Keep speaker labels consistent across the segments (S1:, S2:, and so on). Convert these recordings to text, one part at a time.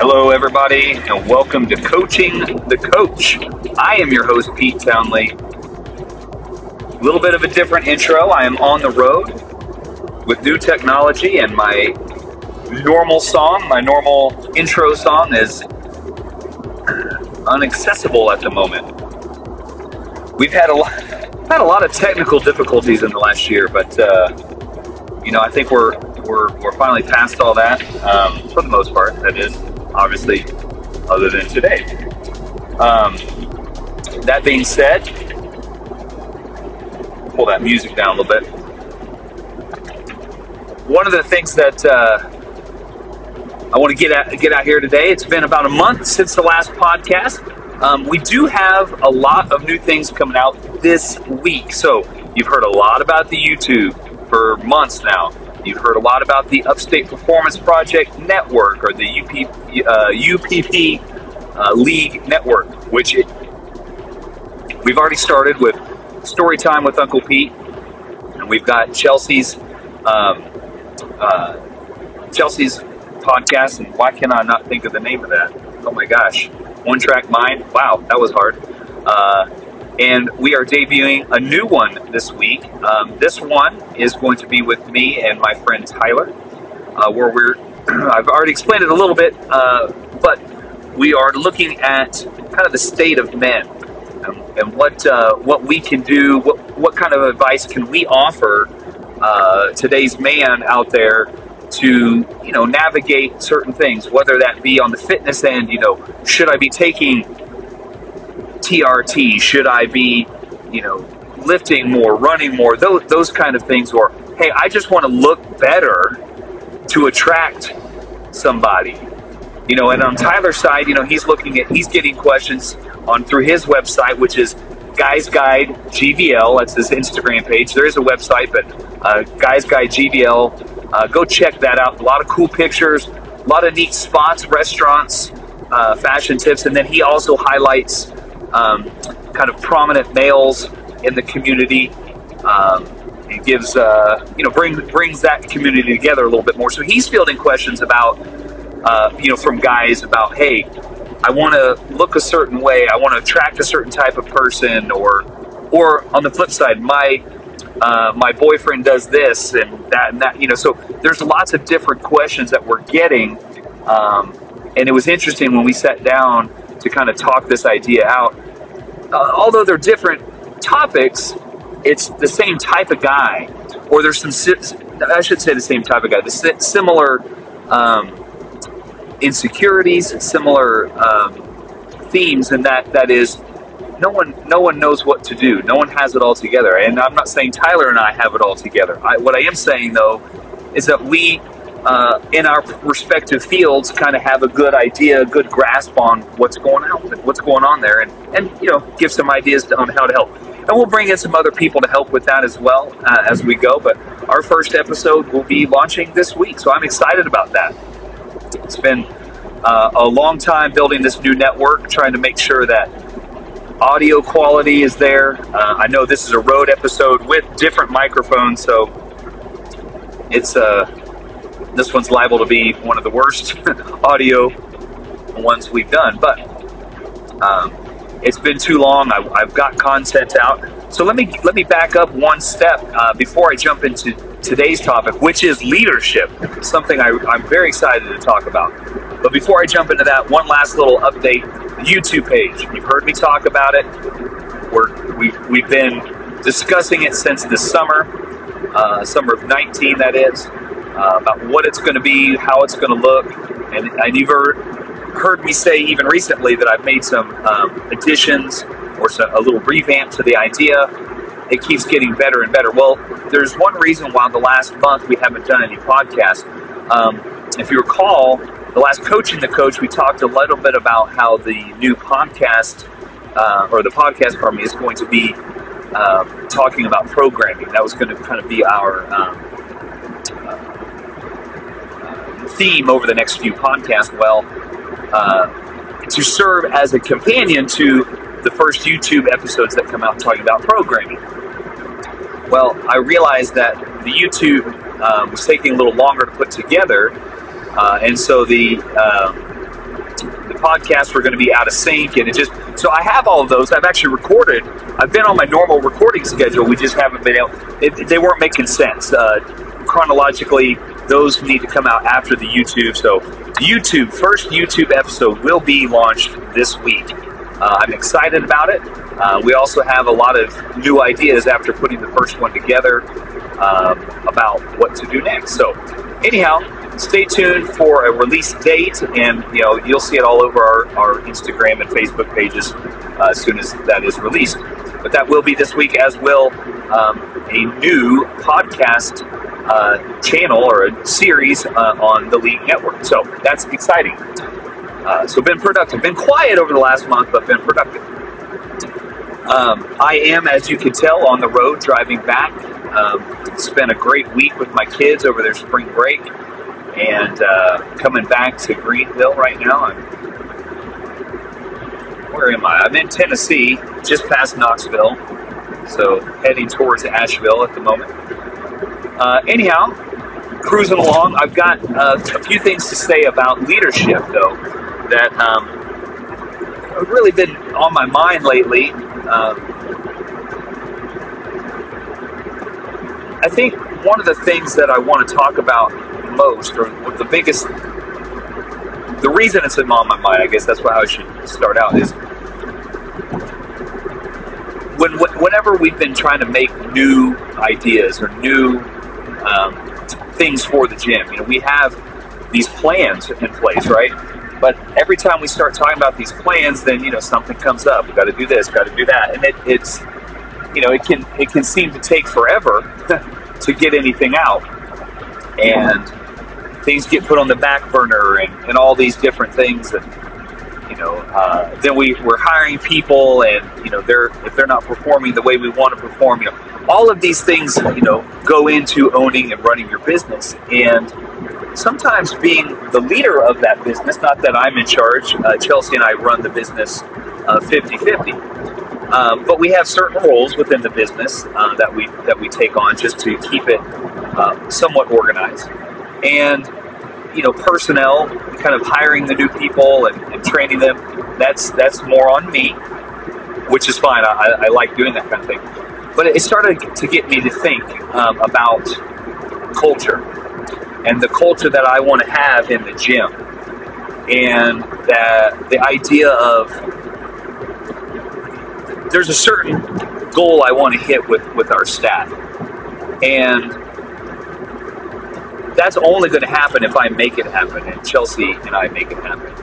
S1: Hello, everybody, and welcome to Coaching the Coach. I am your host, Pete Townley. A little bit of a different intro. I am on the road with new technology, and my normal song, my normal intro song, is unaccessible at the moment. We've had a lot, had a lot of technical difficulties in the last year, but uh, you know, I think we're we're, we're finally past all that um, for the most part. That is, obviously, other than today. Um, that being said, pull that music down a little bit. One of the things that uh, I want to get at, get out here today. It's been about a month since the last podcast. Um, we do have a lot of new things coming out this week. So you've heard a lot about the YouTube for months now. You've heard a lot about the Upstate Performance Project Network or the UP, uh, UPP uh, League Network, which it, we've already started with Story Time with Uncle Pete, and we've got Chelsea's um, uh, Chelsea's podcast. And why can I not think of the name of that? Oh my gosh, One Track Mind. Wow, that was hard. And we are debuting a new one this week. Um, this one is going to be with me and my friend Tyler, uh, where we're, I've already explained it a little bit, uh, but we are looking at kind of the state of men and, and what uh, what we can do, what, what kind of advice can we offer uh, today's man out there to you know navigate certain things, whether that be on the fitness end, you know, should I be taking TRT? Should I be, you know, lifting more, running more, those, those kind of things? Or, hey, I just want to look better to attract somebody. You know, and on Tyler's side, you know, he's looking at, he's getting questions on through his website, which is Guys Guide GVL. That's his Instagram page. There is a website, but uh, Guys Guide GVL. Uh, go check that out. A lot of cool pictures, a lot of neat spots, restaurants, uh, fashion tips, and then he also highlights um, kind of prominent males in the community. Um, and gives uh, you know bring, brings that community together a little bit more. So he's fielding questions about uh, you know from guys about hey, I want to look a certain way, I want to attract a certain type of person, or or on the flip side, my uh, my boyfriend does this and that and that. You know, so there's lots of different questions that we're getting, um, and it was interesting when we sat down to kind of talk this idea out. Uh, although they're different topics, it's the same type of guy, or there's some. I should say the same type of guy. The similar um, insecurities, similar um, themes, and that that is no one no one knows what to do. No one has it all together. And I'm not saying Tyler and I have it all together. I, what I am saying though is that we uh, in our respective fields kind of have a good idea, a good grasp on what's going on, what's going on there, and, and you know, give some ideas on how to help. And we'll bring in some other people to help with that as well uh, as we go. But our first episode will be launching this week, so I'm excited about that. It's been uh, a long time building this new network, trying to make sure that audio quality is there. Uh, I know this is a road episode with different microphones, so it's uh, this one's liable to be one of the worst audio ones we've done. But um, it's been too long. I, have got content out. So let me let me back up one step uh, before I jump into today's topic, which is leadership. Something I, I'm very excited to talk about. But before I jump into that, one last little update: YouTube page. You've heard me talk about it. We're, we've we've been discussing it since the summer, uh, summer of 19, that is, uh, about what it's going to be, how it's going to look, and, and you've heard, heard me say even recently that I've made some um, additions or some, a little revamp to the idea. It keeps getting better and better. Well, there's one reason why the last month we haven't done any podcasts. Um, if you recall, the last coaching the coach, we talked a little bit about how the new podcast uh, or the podcast, pardon me, is going to be um, talking about programming. That was going to kind of be our um, uh, theme over the next few podcasts. Well, uh, to serve as a companion to the first YouTube episodes that come out talking about programming. Well, I realized that the YouTube um, was taking a little longer to put together, uh, and so the um, the podcasts were going to be out of sync, and it just so I have all of those. I've actually recorded. I've been on my normal recording schedule. We just haven't been able. It, they weren't making sense uh, chronologically. Those need to come out after the YouTube. So YouTube first YouTube episode will be launched this week. Uh, I'm excited about it. Uh, we also have a lot of new ideas after putting the first one together um, about what to do next. So, anyhow, stay tuned for a release date, and you know you'll see it all over our, our Instagram and Facebook pages uh, as soon as that is released. But that will be this week, as will um, a new podcast uh, channel or a series uh, on the League Network. So that's exciting. Uh, so been productive, been quiet over the last month, but been productive. Um, I am, as you can tell, on the road driving back. Um, spent a great week with my kids over their spring break, and uh, coming back to Greenville right now. I'm, where am I? I'm in Tennessee, just past Knoxville, so heading towards Asheville at the moment. Uh, anyhow, cruising along. I've got uh, a few things to say about leadership, though, that um, have really been on my mind lately. Um, I think one of the things that I want to talk about most, or the biggest, the reason it's in on my mind, I guess that's why I should start out, is when whenever we've been trying to make new ideas or new um, things for the gym, you know, we have these plans in place, right? But every time we start talking about these plans, then you know something comes up. We got to do this, got to do that, and it, it's you know it can it can seem to take forever to get anything out, and things get put on the back burner, and, and all these different things, and you know uh, then we we're hiring people, and you know they're if they're not performing the way we want to perform, you know all of these things you know go into owning and running your business, and sometimes being the leader of that business, not that I'm in charge, uh, Chelsea and I run the business 50 uh, 50. Um, but we have certain roles within the business uh, that we that we take on just to keep it uh, somewhat organized, and you know personnel, kind of hiring the new people and, and training them. That's that's more on me, which is fine. I, I, like doing that kind of thing. But it started to get me to think um, about culture and the culture that I want to have in the gym. And that the idea of there's a certain goal I want to hit with, with our staff. And that's only going to happen if I make it happen and Chelsea and I make it happen.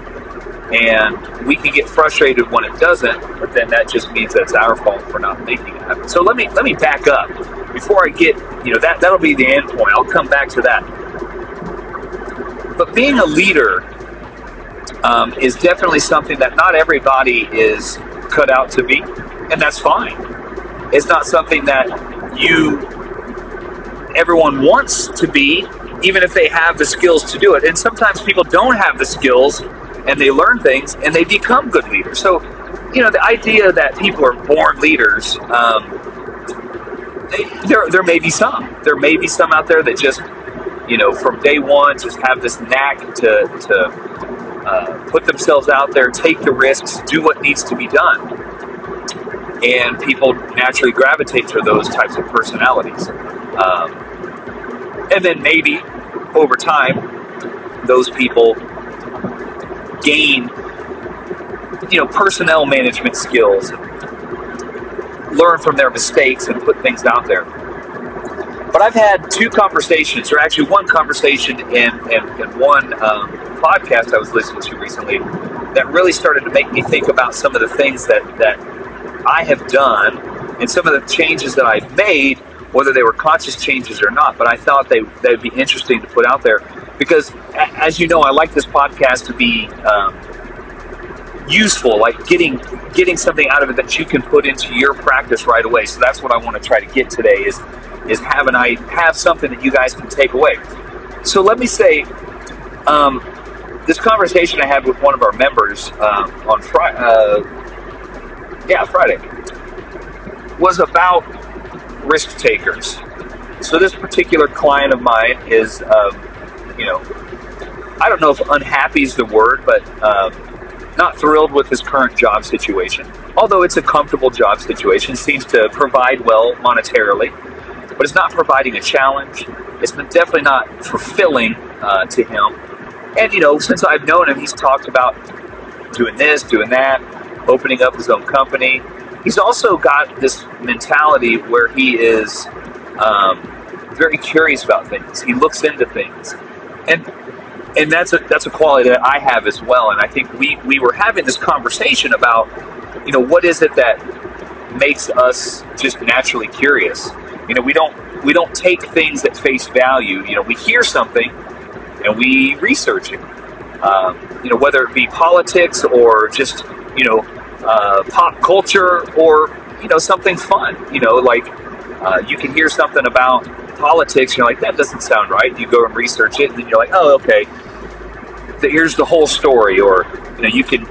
S1: And we can get frustrated when it doesn't, but then that just means that it's our fault for not making it happen. So let me let me back up before I get you know that that'll be the end point. I'll come back to that. But being a leader um, is definitely something that not everybody is cut out to be, and that's fine. It's not something that you everyone wants to be, even if they have the skills to do it. And sometimes people don't have the skills and they learn things and they become good leaders. So, you know, the idea that people are born leaders, um, there, there may be some. There may be some out there that just you know, from day one, just have this knack to, to uh, put themselves out there, take the risks, do what needs to be done. And people naturally gravitate to those types of personalities. Um, and then maybe over time, those people gain, you know, personnel management skills, learn from their mistakes, and put things out there. But I've had two conversations, or actually one conversation and, one um, podcast I was listening to recently that really started to make me think about some of the things that, that I have done and some of the changes that I've made, whether they were conscious changes or not. But I thought they, they'd be interesting to put out there because, as you know, I like this podcast to be um, useful, like getting getting something out of it that you can put into your practice right away. So that's what I want to try to get today is is have an I have something that you guys can take away. So let me say, um, this conversation I had with one of our members um, on Friday, uh, yeah, Friday, was about risk takers. So this particular client of mine is, um, you know, I don't know if unhappy is the word, but um, not thrilled with his current job situation. Although it's a comfortable job situation, seems to provide well monetarily, but it's not providing a challenge. It's been definitely not fulfilling uh, to him. And you know, since I've known him, he's talked about doing this, doing that, opening up his own company. He's also got this mentality where he is um, very curious about things. He looks into things, and and that's a that's a quality that I have as well. And I think we we were having this conversation about, you know, what is it that makes us just naturally curious. You know, we don't we don't take things at face value. You know, we hear something and we research it. Um, you know, whether it be politics or just you know uh, pop culture or you know something fun. You know, like uh, you can hear something about politics, you're like, that doesn't sound right. You go and research it, and then you're like, oh, okay. Here's the whole story, or you know, you can,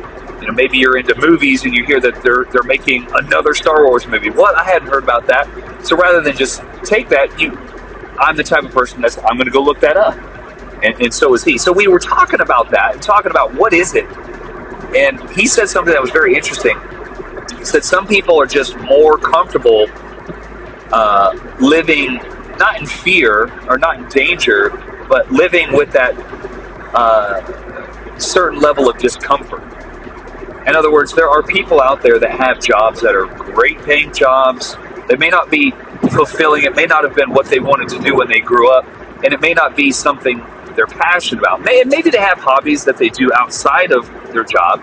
S1: you know, maybe you're into movies and you hear that they're they're making another Star Wars movie. What? I hadn't heard about that. So rather than just take that, you, I'm the type of person that's I'm going to go look that up, and, and so is he. So we were talking about that, and talking about what is it, and he said something that was very interesting. He said some people are just more comfortable uh, living not in fear or not in danger, but living with that uh, certain level of discomfort. In other words, there are people out there that have jobs that are great paying jobs. They may not be fulfilling, it may not have been what they wanted to do when they grew up, and it may not be something they're passionate about. Maybe they have hobbies that they do outside of their job,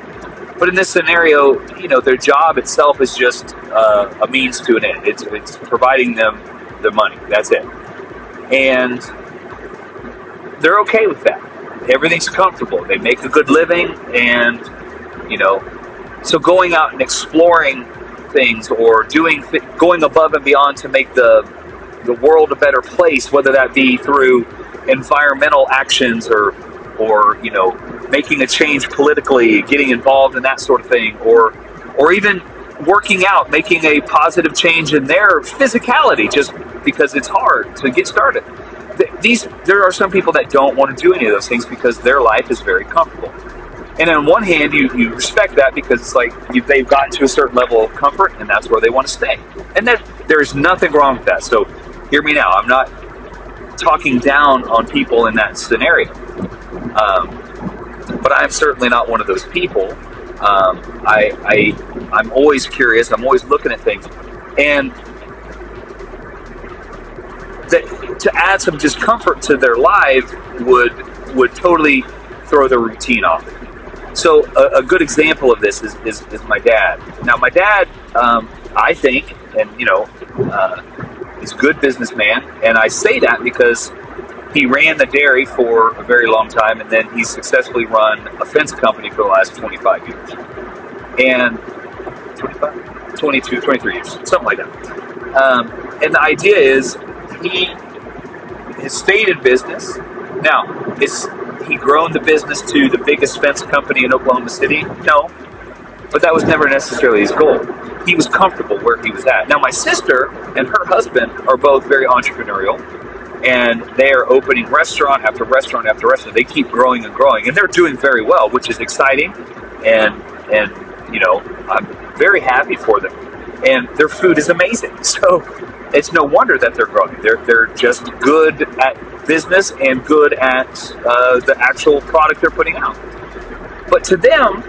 S1: but in this scenario, you know, their job itself is just uh, a means to an end. It's, it's providing them the money. That's it. And they're okay with that. Everything's comfortable. They make a good living, and you know, so going out and exploring things or doing going above and beyond to make the the world a better place, whether that be through environmental actions or or you know making a change politically, getting involved in that sort of thing, or or even working out, making a positive change in their physicality, just because it's hard to get started. These there are some people that don't want to do any of those things because their life is very comfortable. And on one hand, you, you respect that because it's like you, they've gotten to a certain level of comfort, and that's where they want to stay. And that there's nothing wrong with that. So hear me now. I'm not talking down on people in that scenario. Um, but I'm certainly not one of those people. Um, I, I, I'm always curious. I'm always looking at things, and that to add some discomfort to their life would would totally throw the routine off. So a, a good example of this is, is, is, my dad. Now my dad, um, I think, and you know, uh, he's a good businessman, and I say that because he ran the dairy for a very long time, and then he successfully run a fence company for the last 25 years. And 25? 22, 23 years, something like that. Um, and the idea is he has stayed in business. Now, is he grown the business to the biggest fence company in Oklahoma City? No, but that was never necessarily his goal. He was comfortable where he was at. Now, my sister and her husband are both very entrepreneurial and they are opening restaurant after restaurant after restaurant. They keep growing and growing, and they're doing very well, which is exciting. And and you know, I'm very happy for them. And their food is amazing. So it's no wonder that they're growing. They're they're just good at business and good at uh, the actual product they're putting out. But to them,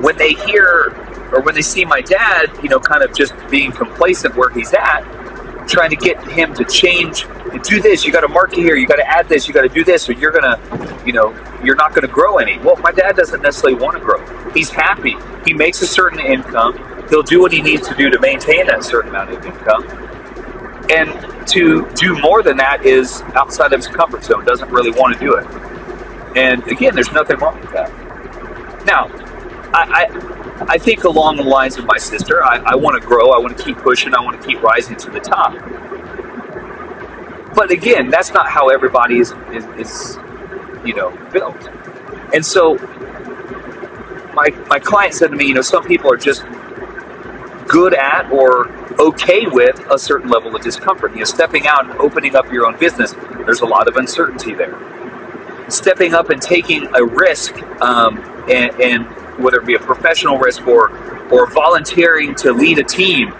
S1: when they hear or when they see my dad, you know, kind of just being complacent where he's at, trying to get him to change do this you got to market here you got to add this you got to do this or you're gonna you know you're not gonna grow any. Well my dad doesn't necessarily want to grow. He's happy. He makes a certain income. He'll do what he needs to do to maintain that certain amount of income. And to do more than that is outside of his comfort zone doesn't really want to do it. And again there's nothing wrong with that. Now I, I, think along the lines of my sister, I, I want to grow, I want to keep pushing, I want to keep rising to the top. But again, that's not how everybody is, is, is you know, built. And so my, my client said to me, you know, some people are just good at or okay with a certain level of discomfort. You know, stepping out and opening up your own business, there's a lot of uncertainty there. stepping up and taking a risk, um, and, and whether it be a professional risk or or volunteering to lead a team,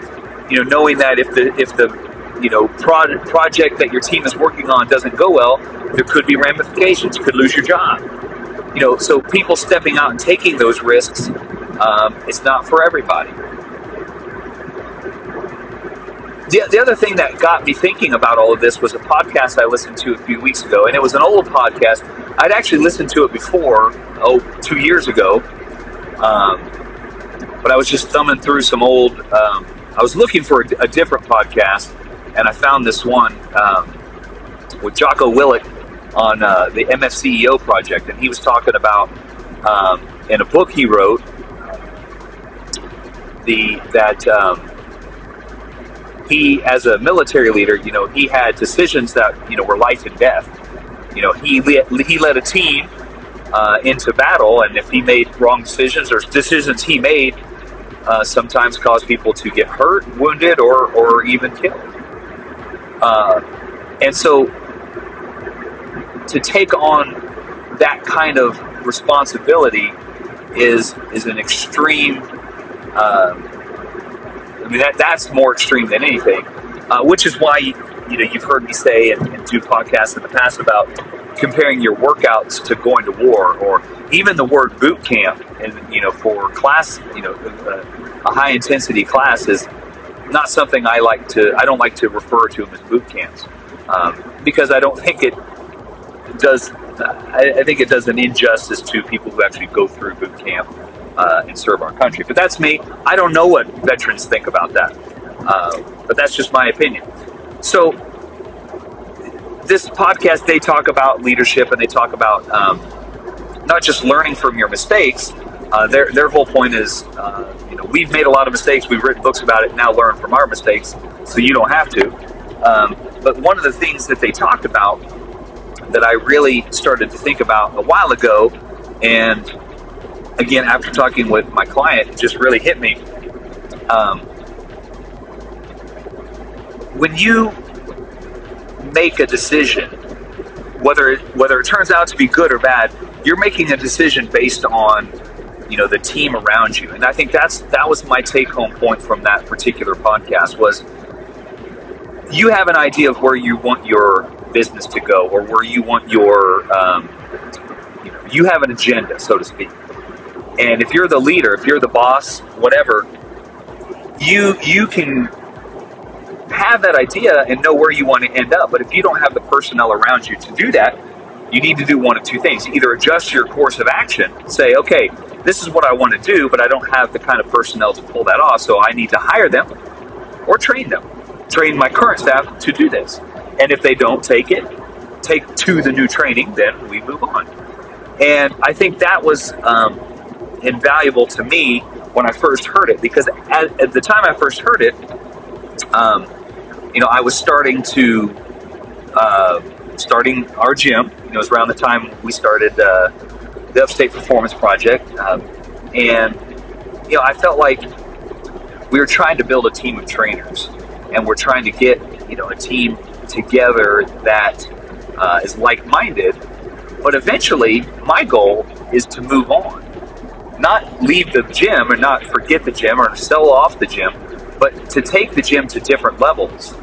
S1: you know, knowing that if the if the you know pro- project that your team is working on doesn't go well, there could be ramifications. You could lose your job. You know, so people stepping out and taking those risks, um, it's not for everybody. The, the other thing that got me thinking about all of this was a podcast I listened to a few weeks ago, and it was an old podcast. I'd actually listened to it before, oh, two years ago, um, but I was just thumbing through some old. Um, I was looking for a, a, different podcast, and I found this one um, with Jocko Willink on uh, the MFCEO project, and he was talking about um, in a book he wrote the that um, he, as a military leader, you know, he had decisions that you know were life and death. You know, he led, he led a team uh, into battle, and if he made wrong decisions or decisions he made, uh, sometimes cause people to get hurt, wounded, or or even killed. Uh, and so, to take on that kind of responsibility is is an extreme uh, I mean, that that's more extreme than anything, uh, which is why you know you've heard me say and, and, do podcasts in the past about comparing your workouts to going to war, or even the word boot camp. And you know, for class, you know, a, a high intensity class is not something I like to. I don't like to refer to them as boot camps um, because I don't think it does. I, I think it does an injustice to people who actually go through boot camp uh, and serve our country. But that's me. I don't know what veterans think about that. Uh, but that's just my opinion. So, this podcast, they talk about leadership and they talk about um, not just learning from your mistakes. Uh, their, their whole point is, uh, you know, we've made a lot of mistakes. We've written books about it. Now learn from our mistakes, so you don't have to. Um, but one of the things that they talked about that I really started to think about a while ago, and again, after talking with my client, it just really hit me. Um, when you make a decision, whether it, whether it turns out to be good or bad, you're making a decision based on you know the team around you, and I think that's that was my take home point from that particular podcast was you have an idea of where you want your business to go or where you want your um, you know you have an agenda, so to speak. And if you're the leader, if you're the boss, whatever, you you can have that idea and know where you want to end up. But if you don't have the personnel around you to do that, you need to do one of two things. Either adjust your course of action, say, okay, this is what I want to do, but I don't have the kind of personnel to pull that off, so I need to hire them or train them. Train my current staff to do this. And if they don't take it, take to the new training, then we move on. And I think that was um, invaluable to me when I first heard it because at, at the time I first heard it, um, you know, I was starting to uh, starting our gym. You know, it was around the time we started uh, the Upstate Performance Project, um, and you know, I felt like we were trying to build a team of trainers, and we're trying to get you know a team together that uh, is like-minded. But eventually, my goal is to move on not leave the gym or not forget the gym or sell off the gym, but to take the gym to different levels.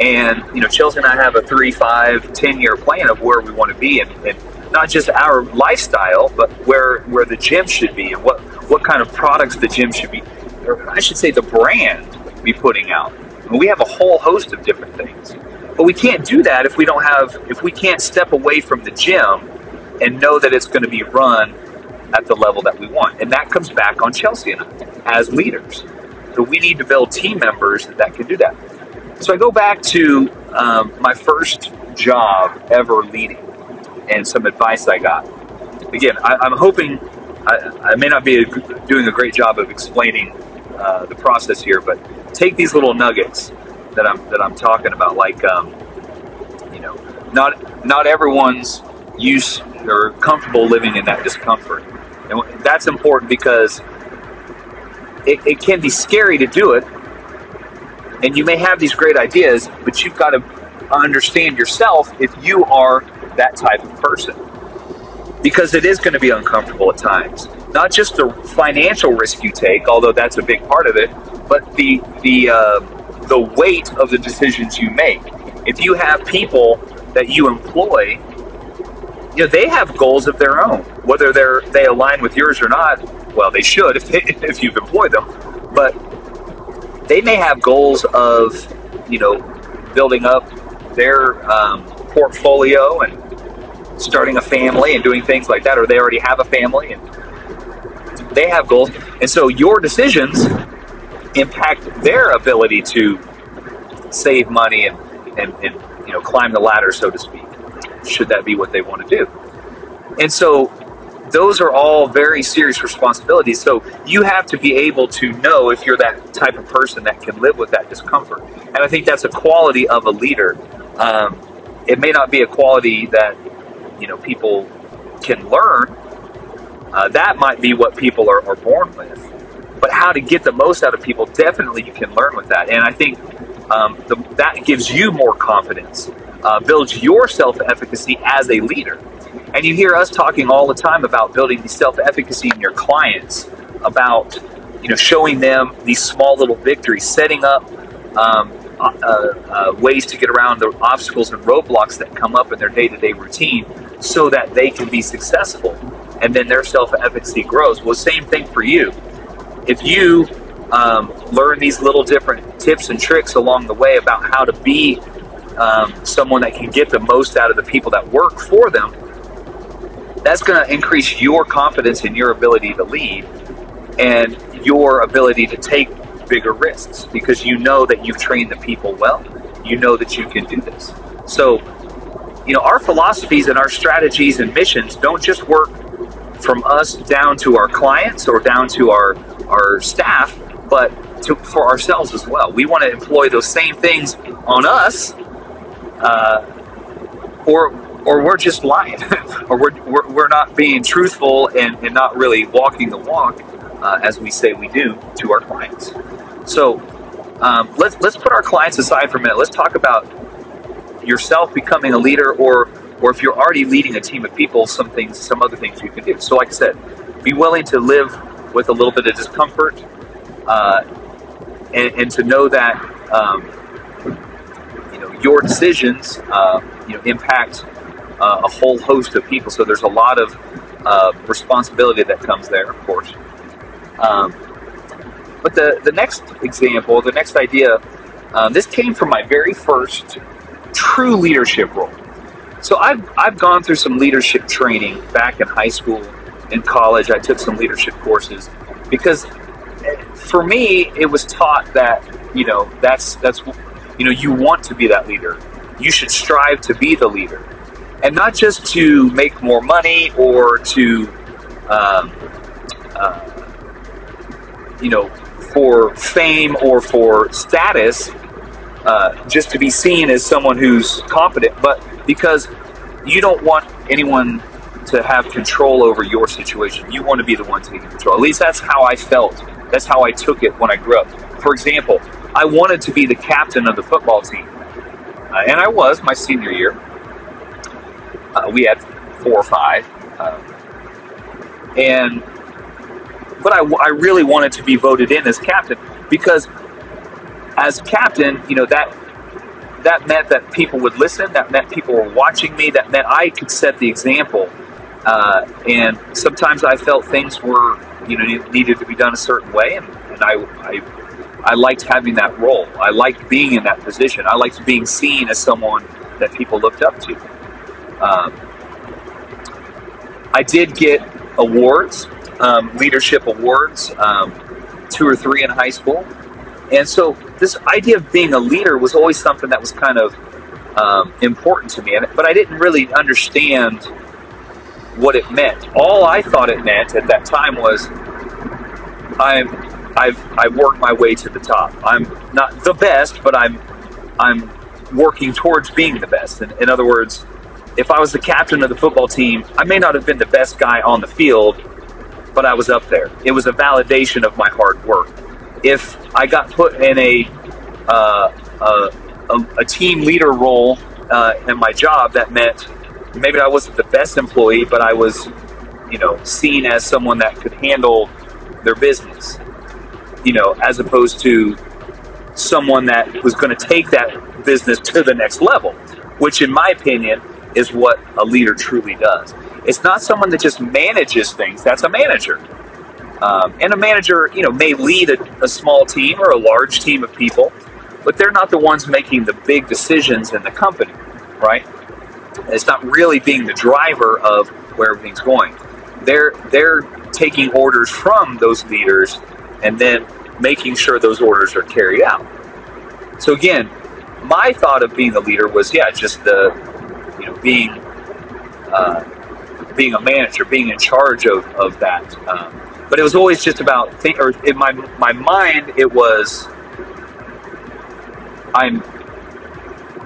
S1: And, you know, Chelsea and I have a three, five, ten year plan of where we want to be and, and not just our lifestyle, but where where the gym should be and what, what kind of products the gym should be, or I should say the brand be putting out. we have a whole host of different things. But we can't do that if we don't have, if we can't step away from the gym and know that it's going to be run at the level that we want. And that comes back on Chelsea and I as leaders. So we need to build team members that can do that. So I go back to um, my first job ever leading and some advice I got. Again, I, am hoping I, I, may not be doing a great job of explaining uh, the process here, but take these little nuggets that I'm that I'm talking about, like um, you know, not not everyone's used or comfortable living in that discomfort. And that's important because it, it can be scary to do it. And you may have these great ideas, but you've got to understand yourself if you are that type of person. because it is going to be uncomfortable at times. Not just the financial risk you take, although that's a big part of it, but the the uh, the weight of the decisions you make. If you have people that you employ, you know they have goals of their own, whether they're they align with yours or not. Well, they should if they, if you've employed them, but they may have goals of you know building up their um, portfolio and starting a family and doing things like that, or they already have a family and they have goals. And so your decisions impact their ability to save money and, and, and you know climb the ladder, so to speak, should that be what they want to do. And so those are all very serious responsibilities. So you have to be able to know if you're that type of person that can live with that discomfort. And I think that's a quality of a leader. Um, it may not be a quality that you know people can learn. Uh, that might be what people are, are born with. But how to get the most out of people, definitely you can learn with that. And I think um, the, that gives you more confidence, uh, builds your self efficacy as a leader. And you hear us talking all the time about building the self efficacy in your clients, about you know showing them these small little victories, setting up um, uh, uh, ways to get around the obstacles and roadblocks that come up in their day to day routine, so that they can be successful, and then their self efficacy grows. Well, same thing for you. If you um, learn these little different tips and tricks along the way about how to be um, someone that can get the most out of the people that work for them, that's going to increase your confidence in your ability to lead and your ability to take bigger risks because you know that you've trained the people well. You know that you can do this. So, you know, our philosophies and our strategies and missions don't just work from us down to our clients or down to our our staff, but to, for ourselves as well. We want to employ those same things on us, uh, or or we're just lying, or we're, we're, we're not being truthful and, and not really walking the walk uh, as we say we do to our clients. So um, let's let's put our clients aside for a minute. Let's talk about yourself becoming a leader, or or if you're already leading a team of people, some things, some other things you can do. So, like I said, be willing to live with a little bit of discomfort, uh, and, and, to know that um, you know your decisions, uh, you know, impact uh, a whole host of people. So there's a lot of uh, responsibility that comes there, of course. Um, but the the next example, the next idea, um, this came from my very first true leadership role. So I've I've gone through some leadership training back in high school, in college. I took some leadership courses because for me it was taught that you know that's that's you know you want to be that leader. You should strive to be the leader, and not just to make more money or to um, uh, you know for fame or for status uh, just to be seen as someone who's competent, but because you don't want anyone to have control over your situation. You want to be the one taking control. At least that's how I felt. That's how I took it when I grew up. For example, I wanted to be the captain of the football team, uh, and I was my senior year. Uh, we had four or five, uh, and but I, I really wanted to be voted in as captain because as captain, you know that that meant that people would listen. That meant people were watching me. That meant I could set the example. Uh, and sometimes I felt things were, you know, needed to be done a certain way, and, and I, I, I liked having that role. I liked being in that position. I liked being seen as someone that people looked up to. Um, I did get awards, um, leadership awards, um, two or three in high school. And so this idea of being a leader was always something that was kind of um, important to me, but I didn't really understand what it meant. All I thought it meant at that time was I'm I've I've worked my way to the top. I'm not the best, but I'm I'm working towards being the best. In, in other words, if I was the captain of the football team, I may not have been the best guy on the field, but I was up there. It was a validation of my hard work. If I got put in a uh, a, a, a, team leader role uh, in my job, that meant maybe I wasn't the best employee, but I was, you know, seen as someone that could handle their business, you know, as opposed to someone that was going to take that business to the next level, which, in my opinion, is what a leader truly does. It's not someone that just manages things, that's a manager. Um, and a manager, you know, may lead a, a small team or a large team of people, but they're not the ones making the big decisions in the company, right? It's not really being the driver of where everything's going. They're they're taking orders from those leaders and then making sure those orders are carried out. So again, my thought of being the leader was yeah, just the you know being uh, being a manager, being in charge of of that. Um, but it was always just about think, or in my my mind it was I'm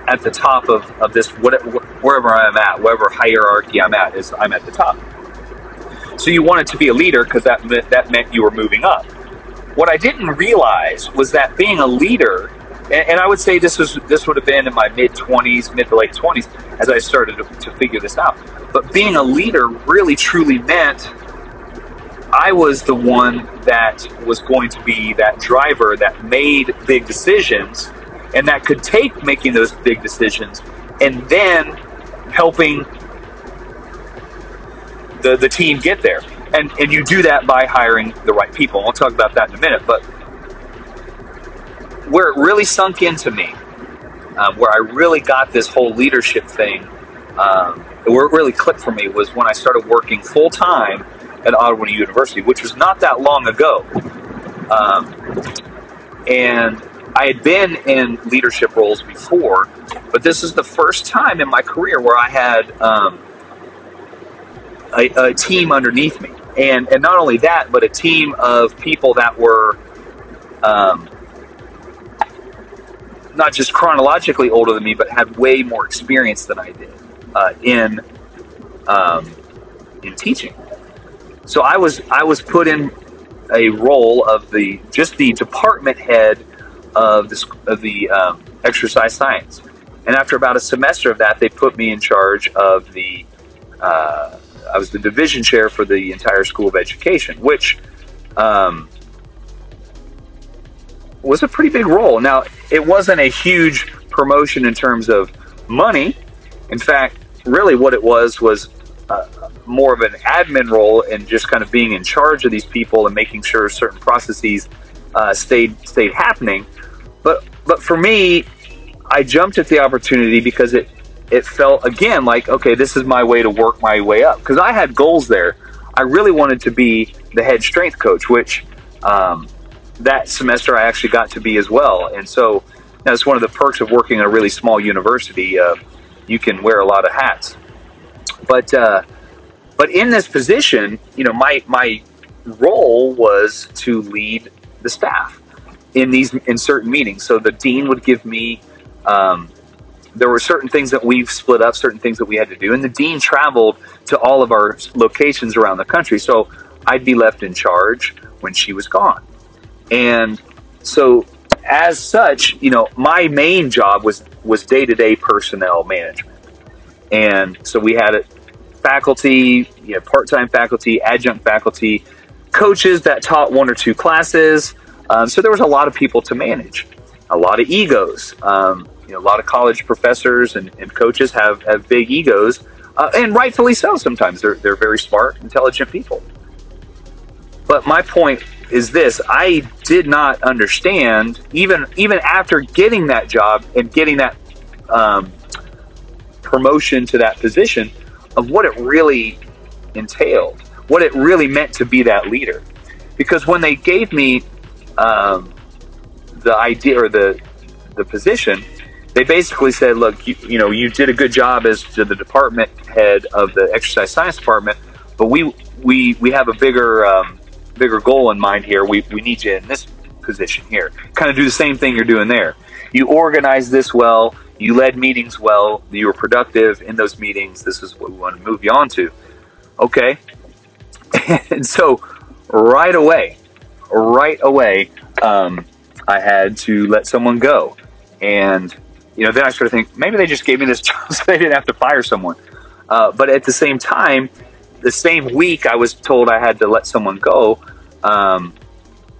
S1: at the top of, of this whatever, wherever I'm at, whatever hierarchy I'm at is I'm at the top. So you wanted to be a leader because that that meant you were moving up. What I didn't realize was that being a leader, and, and I would say this was this would have been in my mid 20s, mid to late 20s, as I started to, to figure this out. But being a leader really truly meant I was the one that was going to be that driver that made big decisions and that could take making those big decisions and then helping the, the team get there. And, and you do that by hiring the right people. We'll talk about that in a minute. But where it really sunk into me, um, where I really got this whole leadership thing, um, where it really clicked for me was when I started working full time at Ottawa University, which was not that long ago. Um, and I had been in leadership roles before, but this is the first time in my career where I had um, a, a, team underneath me, and and not only that, but a team of people that were um, not just chronologically older than me, but had way more experience than I did uh, in um, in teaching. So I was I was put in a role of the just the department head of the of the um, exercise science, and after about a semester of that, they put me in charge of the. Uh, I was the division chair for the entire School of Education, which um, was a pretty big role. Now, it wasn't a huge promotion in terms of money. In fact, really, what it was was uh, more of an admin role and just kind of being in charge of these people and making sure certain processes uh, stayed stayed happening. But but for me, I jumped at the opportunity because it it felt again like okay, this is my way to work my way up because I had goals there. I really wanted to be the head strength coach, which um, that semester I actually got to be as well. And so that's one of the perks of working at a really small university. Uh, you can wear a lot of hats. But uh, but in this position, you know, my my role was to lead the staff in these in certain meetings. So the dean would give me. Um, there were certain things that we've split up, certain things that we had to do, and the dean traveled to all of our locations around the country. So I'd be left in charge when she was gone, and so as such, you know, my main job was was day to day personnel management, and so we had it faculty, you know, part time faculty, adjunct faculty, coaches that taught one or two classes. Um, so there was a lot of people to manage, a lot of egos. Um, you know, a lot of college professors and, and coaches have, have big egos, uh, and rightfully so. Sometimes they're they're very smart, intelligent people. But my point is this: I did not understand even even after getting that job and getting that um, promotion to that position of what it really entailed, what it really meant to be that leader. Because when they gave me um, the idea or the the position, they basically said, "Look, you, you know, you did a good job as the department head of the exercise science department, but we we we have a bigger um, bigger goal in mind here. We we need you in this position here. Kind of do the same thing you're doing there. You organize this well. You led meetings well. You were productive in those meetings. This is what we want to move you on to. Okay. And so right away, right away, um, I had to let someone go. And, you know, then I started thinking maybe they just gave me this job so they didn't have to fire someone. Uh, but at the same time, the same week I was told I had to let someone go, um,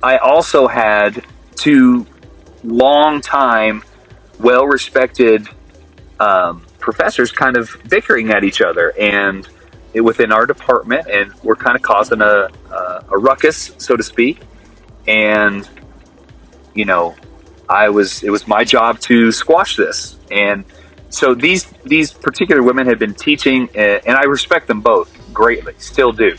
S1: I also had two long time, well respected um, professors kind of bickering at each other and within our department, and we're kind of causing a, a, a ruckus, so to speak. And you know, I was it was my job to squash this, and so these these particular women had been teaching, uh, and I respect them both greatly, still do.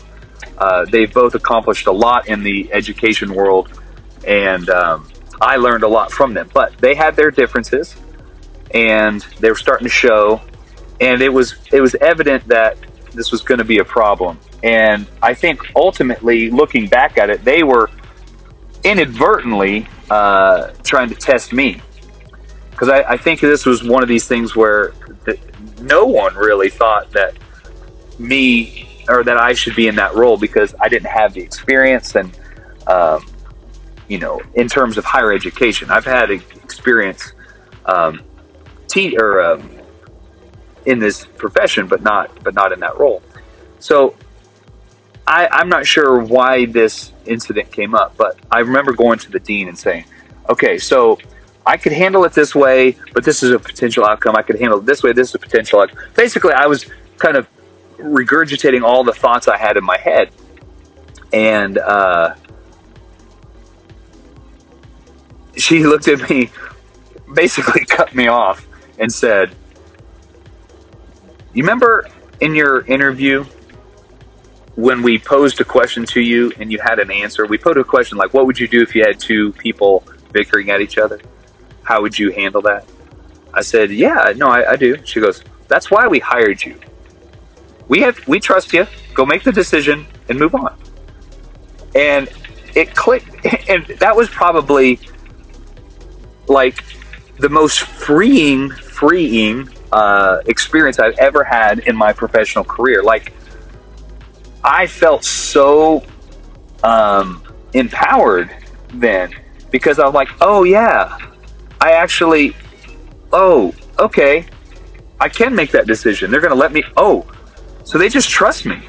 S1: Uh, they've both accomplished a lot in the education world, and um, I learned a lot from them. But they had their differences, and they were starting to show, and it was it was evident that this was going to be a problem. And I think ultimately, looking back at it, they were inadvertently uh, trying to test me because I, I, think this was one of these things where the, no one really thought that me or that I should be in that role because I didn't have the experience and um, you know in terms of higher education I've had experience um, te- or um, in this profession but not but not in that role so I, I'm not sure why this incident came up but I remember going to the dean and saying okay so I could handle it this way, but this is a potential outcome. I could handle it this way. This is a potential outcome. Basically, I was kind of regurgitating all the thoughts I had in my head. And uh, she looked at me, basically cut me off, and said, You remember in your interview when we posed a question to you and you had an answer? We posed a question like, What would you do if you had two people bickering at each other? How would you handle that? I said, Yeah, no, I, I do. She goes, That's why we hired you. We have we trust you. Go make the decision and move on. And it clicked and that was probably like the most freeing, freeing uh, experience I've ever had in my professional career. Like, I felt so um, empowered then because I'm like, oh yeah, I actually, oh, okay, I can make that decision. They're going to let me, oh, so they just trust me.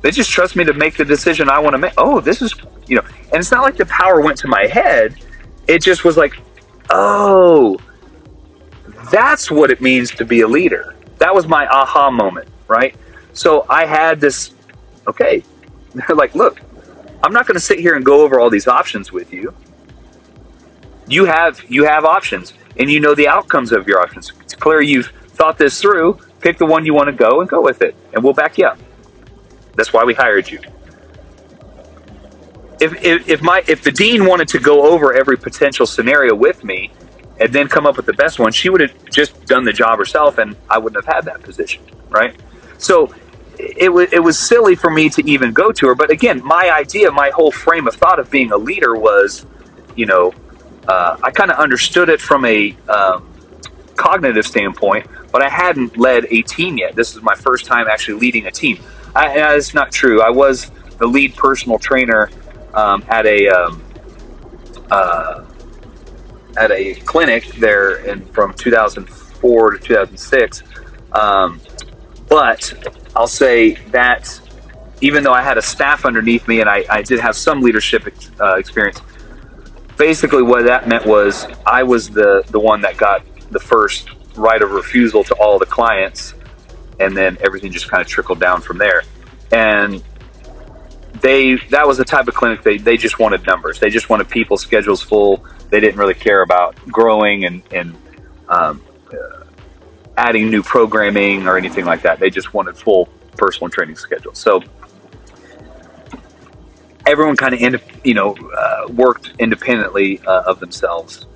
S1: They just trust me to make the decision I want to make. Oh, this is, you know, and it's not like the power went to my head. It just was like, oh, that's what it means to be a leader. That was my aha moment, right? So I had this, okay, like, look, I'm not going to sit here and go over all these options with you. You have you have options, and you know the outcomes of your options. It's clear you've thought this through. Pick the one you want to go and go with it, and we'll back you up. That's why we hired you. If, if, if my if the dean wanted to go over every potential scenario with me, and then come up with the best one, she would have just done the job herself, and I wouldn't have had that position, right? So it was it was silly for me to even go to her. But again, my idea, my whole frame of thought of being a leader was, you know, uh, I kind of understood it from a um, cognitive standpoint, but I hadn't led a team yet. This is my first time actually leading a team. I, that's not true. I was the lead personal trainer um, at a um, uh, at a clinic there in from 2004 to 2006. Um, but I'll say that even though I had a staff underneath me and I, I did have some leadership uh, experience, basically what that meant was I was the, the one that got the first right of refusal to all the clients, and then everything just kind of trickled down from there. And they that was the type of clinic they, they just wanted numbers. They just wanted people schedules full. They didn't really care about growing and, and um, uh, adding new programming or anything like that. They just wanted full personal training schedules. So everyone kind of you know uh, worked independently uh, of themselves.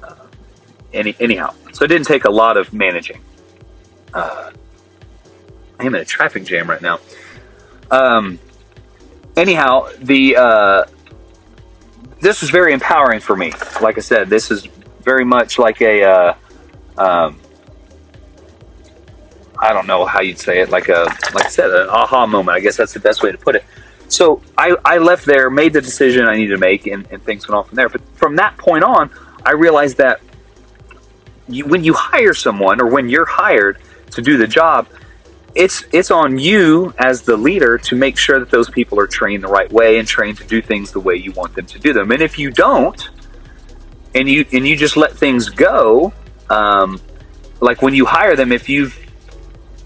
S1: Any, anyhow, so it didn't take a lot of managing. Uh, I'm in a traffic jam right now. Um, anyhow, the uh, this was very empowering for me. Like I said, this is very much like a uh, um, I don't know how you'd say it, like a like I said, an aha moment. I guess that's the best way to put it. So I, I left there, made the decision I needed to make, and, and things went off from there. But from that point on, I realized that you, when you hire someone or when you're hired to do the job, it's it's on you as the leader to make sure that those people are trained the right way and trained to do things the way you want them to do them. And if you don't, and you and you just let things go, um, like when you hire them, if you've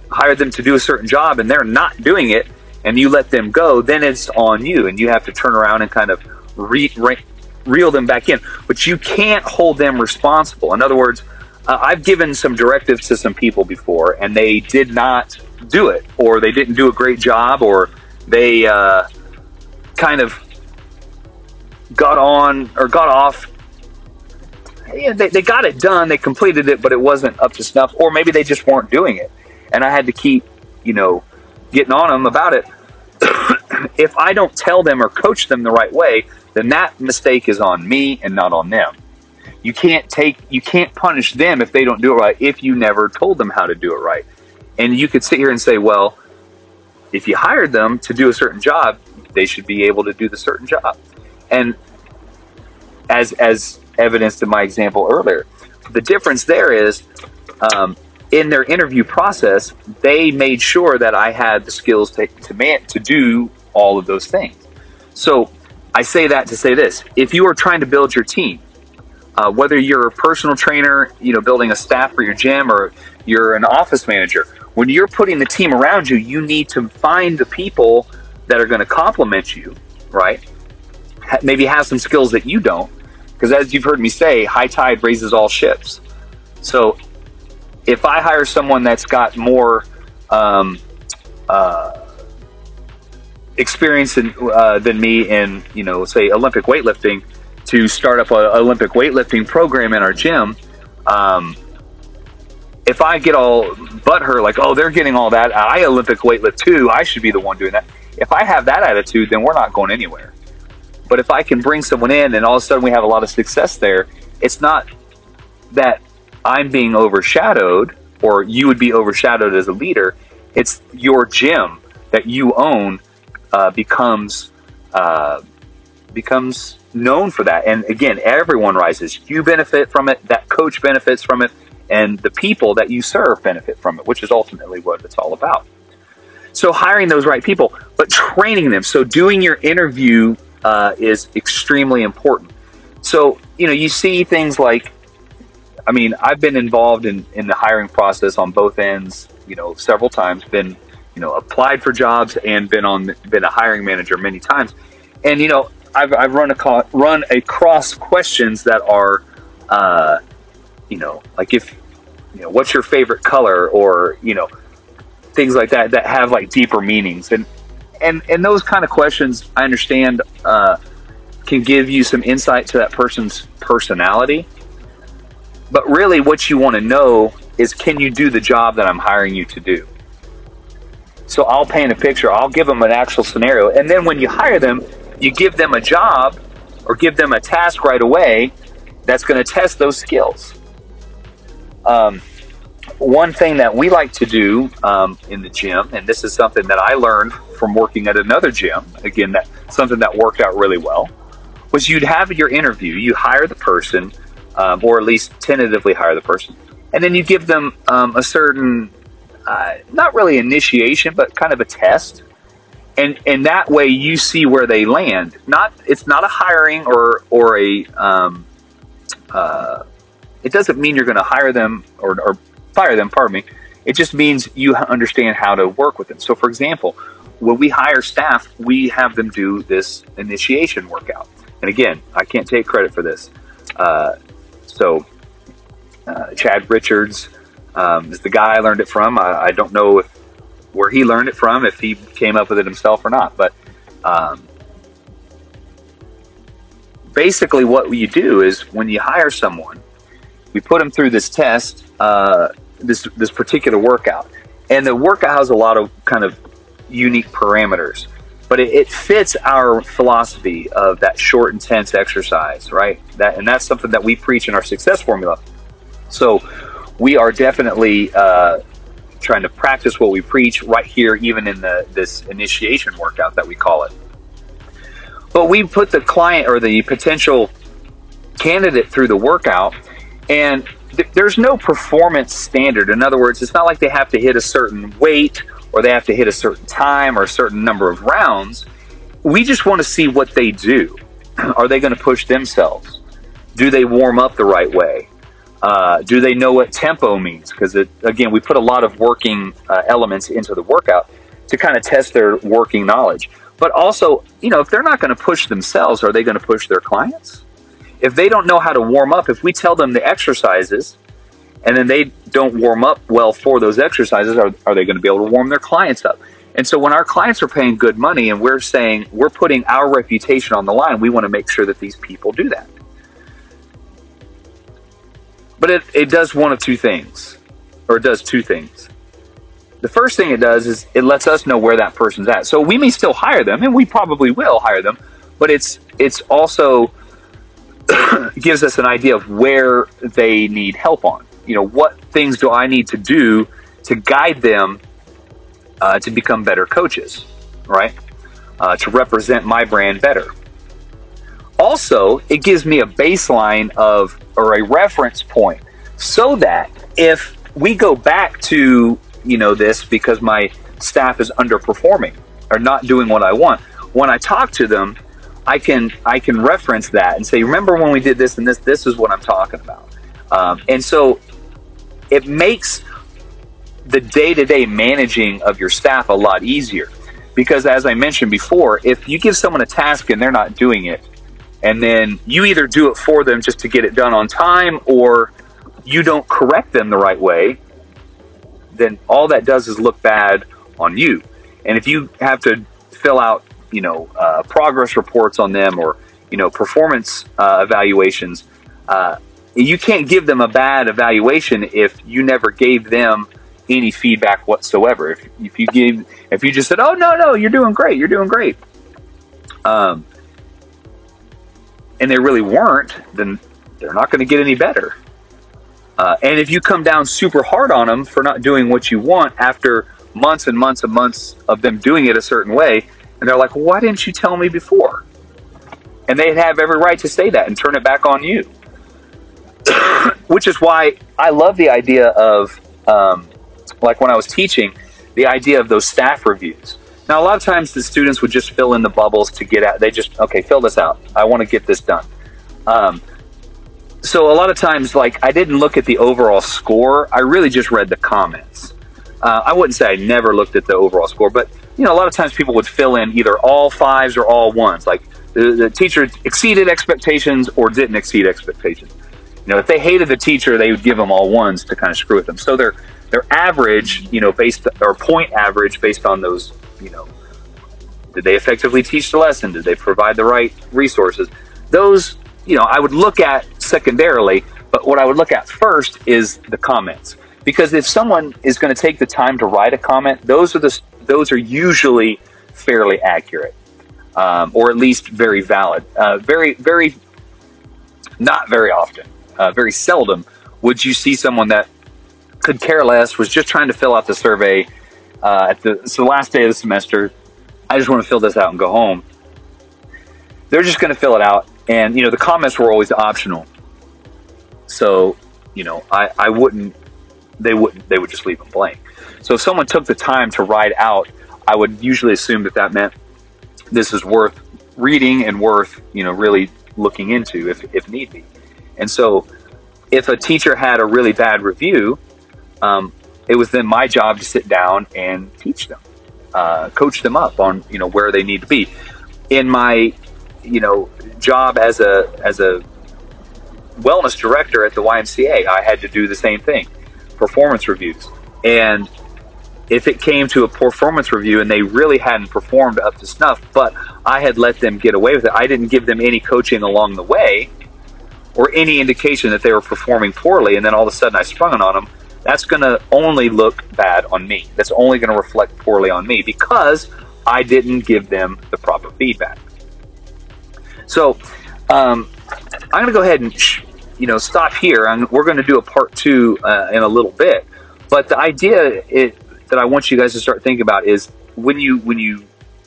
S1: hired them to do a certain job and they're not doing it, and you let them go, then it's on you, and you have to turn around and kind of re, re, reel them back in. But you can't hold them responsible. In other words, uh, I've given some directives to some people before, and they did not do it, or they didn't do a great job, or they uh, kind of got on or got off. Yeah, they, they got it done, they completed it, but it wasn't up to snuff, or maybe they just weren't doing it. And I had to keep, you know, getting on them about it. if I don't tell them or coach them the right way, then that mistake is on me and not on them. You can't take, you can't punish them if they don't do it right if you never told them how to do it right. And you could sit here and say, well, if you hired them to do a certain job, they should be able to do the certain job. And as as evidenced in my example earlier, the difference there is um, in their interview process, they made sure that I had the skills to to, man, to do all of those things. So I say that to say this: if you are trying to build your team, uh, whether you're a personal trainer, you know, building a staff for your gym, or you're an office manager, when you're putting the team around you, you need to find the people that are going to complement you, right? Maybe have some skills that you don't. Because as you've heard me say, high tide raises all ships. So if I hire someone that's got more um, uh, experience in, uh, than me in, you know, say Olympic weightlifting, to start up an Olympic weightlifting program in our gym, um, if I get all but her like, oh, they're getting all that, I Olympic weightlift too, I should be the one doing that. If I have that attitude, then we're not going anywhere. But if I can bring someone in and all of a sudden we have a lot of success there, it's not that I'm being overshadowed or you would be overshadowed as a leader. It's your gym that you own uh, becomes uh, becomes known for that. And again, everyone rises. You benefit from it. That coach benefits from it and the people that you serve benefit from it, which is ultimately what it's all about. So hiring those right people, but training them. So doing your interview uh, is extremely important. So you know you see things like, I mean, I've been involved in in the hiring process on both ends. You know, several times. Been you know applied for jobs and been on been a hiring manager many times. And you know, I've, I've run a run across questions that are. Uh, you know, like if, you know, what's your favorite color or, you know, things like that that have like deeper meanings. And, and, and those kind of questions I understand, uh, can give you some insight to that person's personality. But really what you want to know is can you do the job that I'm hiring you to do? So I'll paint a picture, I'll give them an actual scenario. And then when you hire them, you give them a job or give them a task right away that's going to test those skills. Um, one thing that we like to do um, in the gym, and this is something that I learned from working at another gym, again, that something that worked out really well, was you'd have your interview, you hire the person, um, or at least tentatively hire the person, and then you give them um, a certain, uh, not really initiation, but kind of a test. And, and that way you see where they land. Not it's not a hiring or or a um, uh, it doesn't mean you're going to hire them or, or fire them, pardon me. It just means you understand how to work with them. So, for example, when we hire staff, we have them do this initiation workout. And again, I can't take credit for this. Uh, so, uh, Chad Richards um, is the guy I learned it from. I, I, don't know if where he learned it from, if he came up with it himself or not. But um, basically, what you do is when you hire someone, we put them through this test, uh, this this particular workout, and the workout has a lot of kind of unique parameters, but it, it fits our philosophy of that short, intense exercise, right? That and that's something that we preach in our success formula. So we are definitely uh, trying to practice what we preach right here, even in the this initiation workout that we call it. But we put the client or the potential candidate through the workout and th- there's no performance standard. In other words, it's not like they have to hit a certain weight or they have to hit a certain time or a certain number of rounds. We just want to see what they do. Are they going to push themselves? Do they warm up the right way? Uh, do they know what tempo means? Because again, we put a lot of working uh, elements into the workout to kind of test their working knowledge. But also, you know, if they're not going to push themselves, are they going to push their clients? If they don't know how to warm up, if we tell them the exercises and then they don't warm up well for those exercises, are, are they going to be able to warm their clients up? And so when our clients are paying good money and we're saying we're putting our reputation on the line, we want to make sure that these people do that. But it, it does one of two things, or it does two things. The first thing it does is it lets us know where that person's at. So we may still hire them, and we probably will hire them, but it's it's also gives us an idea of where they need help on. You know, what things do I need to do to guide them uh, to become better coaches, right? Uh, to represent my brand better. Also, it gives me a baseline of or a reference point so that if we go back to you know this because my staff is underperforming or not doing what I want, when I talk to them, I can I can reference that and say, remember when we did this and this? This is what I'm talking about. Um, and so it makes the day-to-day managing of your staff a lot easier because as I mentioned before, if you give someone a task and they're not doing it, and then you either do it for them just to get it done on time or you don't correct them the right way, then all that does is look bad on you. And if you have to fill out, you know, uh, progress reports on them or, you know, performance uh, evaluations, uh, you can't give them a bad evaluation if you never gave them any feedback whatsoever. If, if you give, if you just said, "Oh no, no, you're doing great, you're doing great," um, and they really weren't, then they're not going to get any better. Uh, and if you come down super hard on them for not doing what you want after months and months and months of them doing it a certain way, and they're like, why didn't you tell me before? And they'd have every right to say that and turn it back on you. Which is why I love the idea of, um, like when I was teaching, the idea of those staff reviews. Now, a lot of times the students would just fill in the bubbles to get out. They just, okay, fill this out. I want to get this done. Um, so a lot of times, like I didn't look at the overall score. I really just read the comments. Uh, I wouldn't say I never looked at the overall score, but you know, a lot of times people would fill in either all fives or all ones. Like the, the teacher exceeded expectations or didn't exceed expectations. You know, if they hated the teacher, they would give them all ones to kind of screw with them. So their their average, you know, based or point average based on those, you know, did they effectively teach the lesson? Did they provide the right resources? Those you know, I would look at secondarily, but what I would look at first is the comments. Because if someone is going to take the time to write a comment, those are the those are usually fairly accurate, um, or at least very valid. Uh, very, very, not very often, uh, very seldom would you see someone that could care less, was just trying to fill out the survey uh, at the so the last day of the semester. I just want to fill this out and go home. They're just going to fill it out and you know the comments were always optional so you know i i wouldn't they wouldn't they would just leave them blank so if someone took the time to write out i would usually assume that that meant this is worth reading and worth you know really looking into if, if need be and so if a teacher had a really bad review um, it was then my job to sit down and teach them uh, coach them up on you know where they need to be in my you know job as a as a wellness director at the YMCA, I had to do the same thing, performance reviews. And if it came to a performance review and they really hadn't performed up to snuff, but I had let them get away with it, I didn't give them any coaching along the way or any indication that they were performing poorly, and then all of a sudden I sprung it on them, that's going to only look bad on me. That's only going to reflect poorly on me because I didn't give them the proper feedback. So um, I'm going to go ahead and you know stop here. I'm, we're going to do a part two uh, in a little bit. But the idea it, that I want you guys to start thinking about is when you when you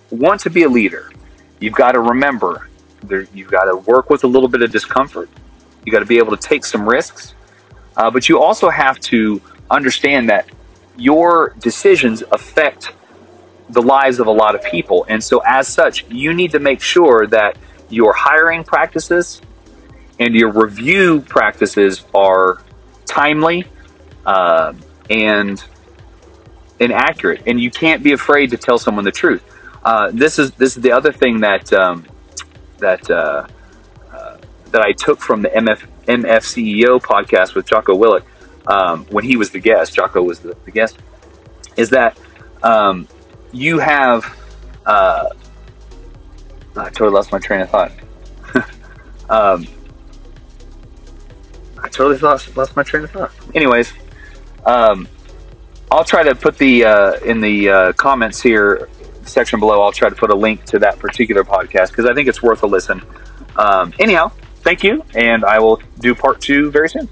S1: want to be a leader, you've got to remember there, you've got to work with a little bit of discomfort. You got to be able to take some risks, uh, but you also have to understand that your decisions affect the lives of a lot of people. And so, as such, you need to make sure that your hiring practices and your review practices are timely uh, and inaccurate. And you can't be afraid to tell someone the truth. Uh, this is this is the other thing that um, that uh, uh that I took from the MF, MFCEO podcast with Jocko Willink um, when he was the guest. Jocko was the, the guest. Is that um, you have? Uh, I totally lost my train of thought. um, I totally lost lost my train of thought. Anyways, um, I'll try to put the uh, in the uh, comments here section below. I'll try to put a link to that particular podcast because I think it's worth a listen. Um, anyhow, thank you, and I will do part two very soon.